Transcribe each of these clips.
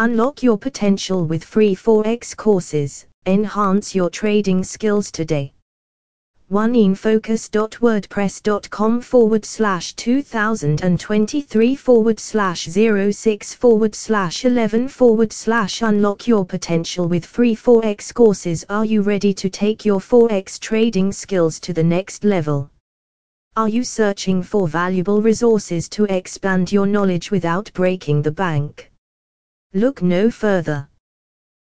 Unlock your potential with free Forex courses. Enhance your trading skills today. oneinfocus.wordpress.com forward slash 2023 forward slash 06 forward slash 11 forward slash unlock your potential with free Forex courses. Are you ready to take your Forex trading skills to the next level? Are you searching for valuable resources to expand your knowledge without breaking the bank? Look no further.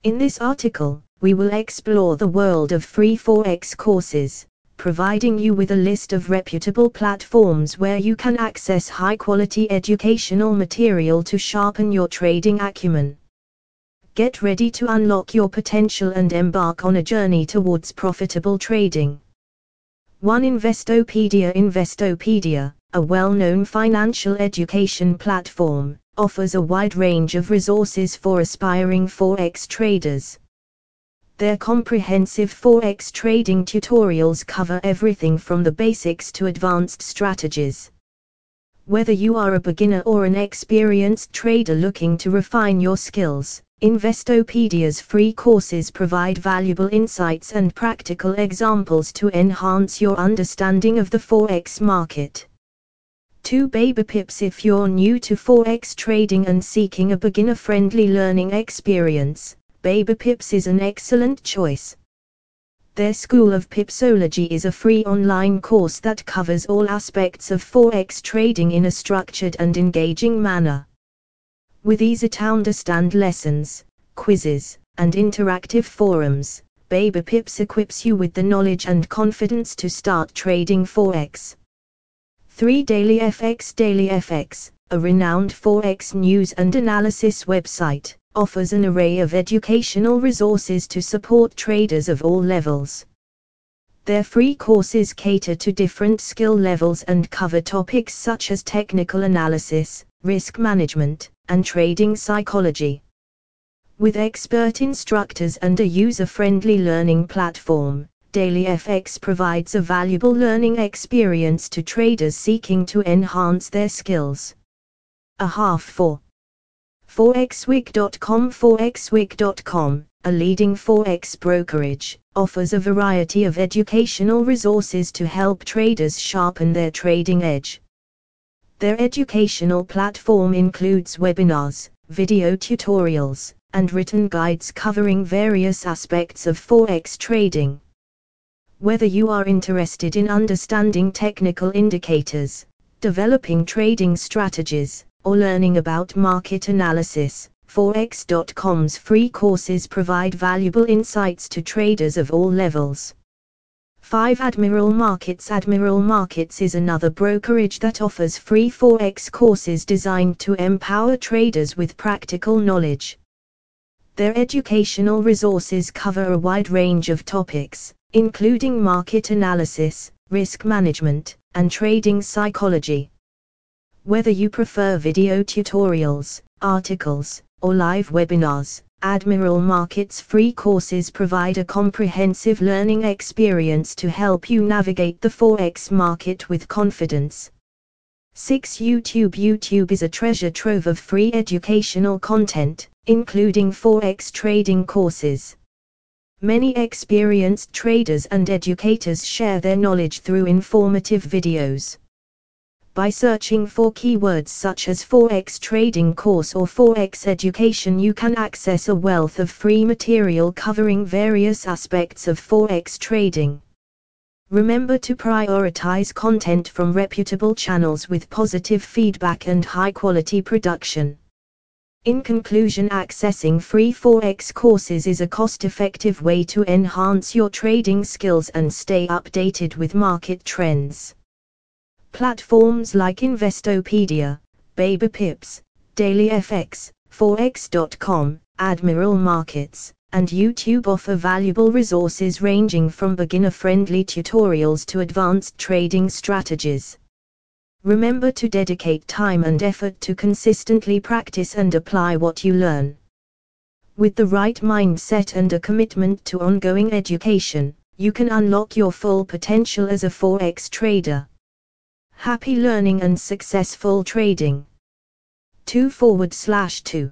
In this article, we will explore the world of free Forex courses, providing you with a list of reputable platforms where you can access high quality educational material to sharpen your trading acumen. Get ready to unlock your potential and embark on a journey towards profitable trading. 1 Investopedia Investopedia, a well known financial education platform, offers a wide range of resources for aspiring Forex traders. Their comprehensive Forex trading tutorials cover everything from the basics to advanced strategies. Whether you are a beginner or an experienced trader looking to refine your skills, Investopedia's free courses provide valuable insights and practical examples to enhance your understanding of the Forex market. 2 Baby Pips If you're new to Forex trading and seeking a beginner friendly learning experience, Baby Pips is an excellent choice. Their School of Pipsology is a free online course that covers all aspects of Forex trading in a structured and engaging manner. With easy to understand lessons, quizzes, and interactive forums, Baby Pips equips you with the knowledge and confidence to start trading Forex. 3 DailyFX Daily FX, a renowned Forex news and analysis website, offers an array of educational resources to support traders of all levels. Their free courses cater to different skill levels and cover topics such as technical analysis, risk management, and trading psychology. With expert instructors and a user friendly learning platform, DailyFX provides a valuable learning experience to traders seeking to enhance their skills. A half for forexweek.com forexweek.com, a leading forex brokerage, offers a variety of educational resources to help traders sharpen their trading edge. Their educational platform includes webinars, video tutorials, and written guides covering various aspects of Forex trading. Whether you are interested in understanding technical indicators, developing trading strategies, or learning about market analysis, Forex.com's free courses provide valuable insights to traders of all levels. 5 Admiral Markets Admiral Markets is another brokerage that offers free Forex courses designed to empower traders with practical knowledge. Their educational resources cover a wide range of topics, including market analysis, risk management, and trading psychology. Whether you prefer video tutorials, articles, or live webinars, Admiral Markets free courses provide a comprehensive learning experience to help you navigate the Forex market with confidence. 6. YouTube YouTube is a treasure trove of free educational content, including Forex trading courses. Many experienced traders and educators share their knowledge through informative videos by searching for keywords such as Forex trading course or Forex education you can access a wealth of free material covering various aspects of Forex trading. Remember to prioritize content from reputable channels with positive feedback and high quality production. In conclusion, accessing free Forex courses is a cost effective way to enhance your trading skills and stay updated with market trends. Platforms like Investopedia, Baby Pips, DailyFX, Forex.com, Admiral Markets, and YouTube offer valuable resources ranging from beginner friendly tutorials to advanced trading strategies. Remember to dedicate time and effort to consistently practice and apply what you learn. With the right mindset and a commitment to ongoing education, you can unlock your full potential as a Forex trader. Happy learning and successful trading. 2 forward slash 2.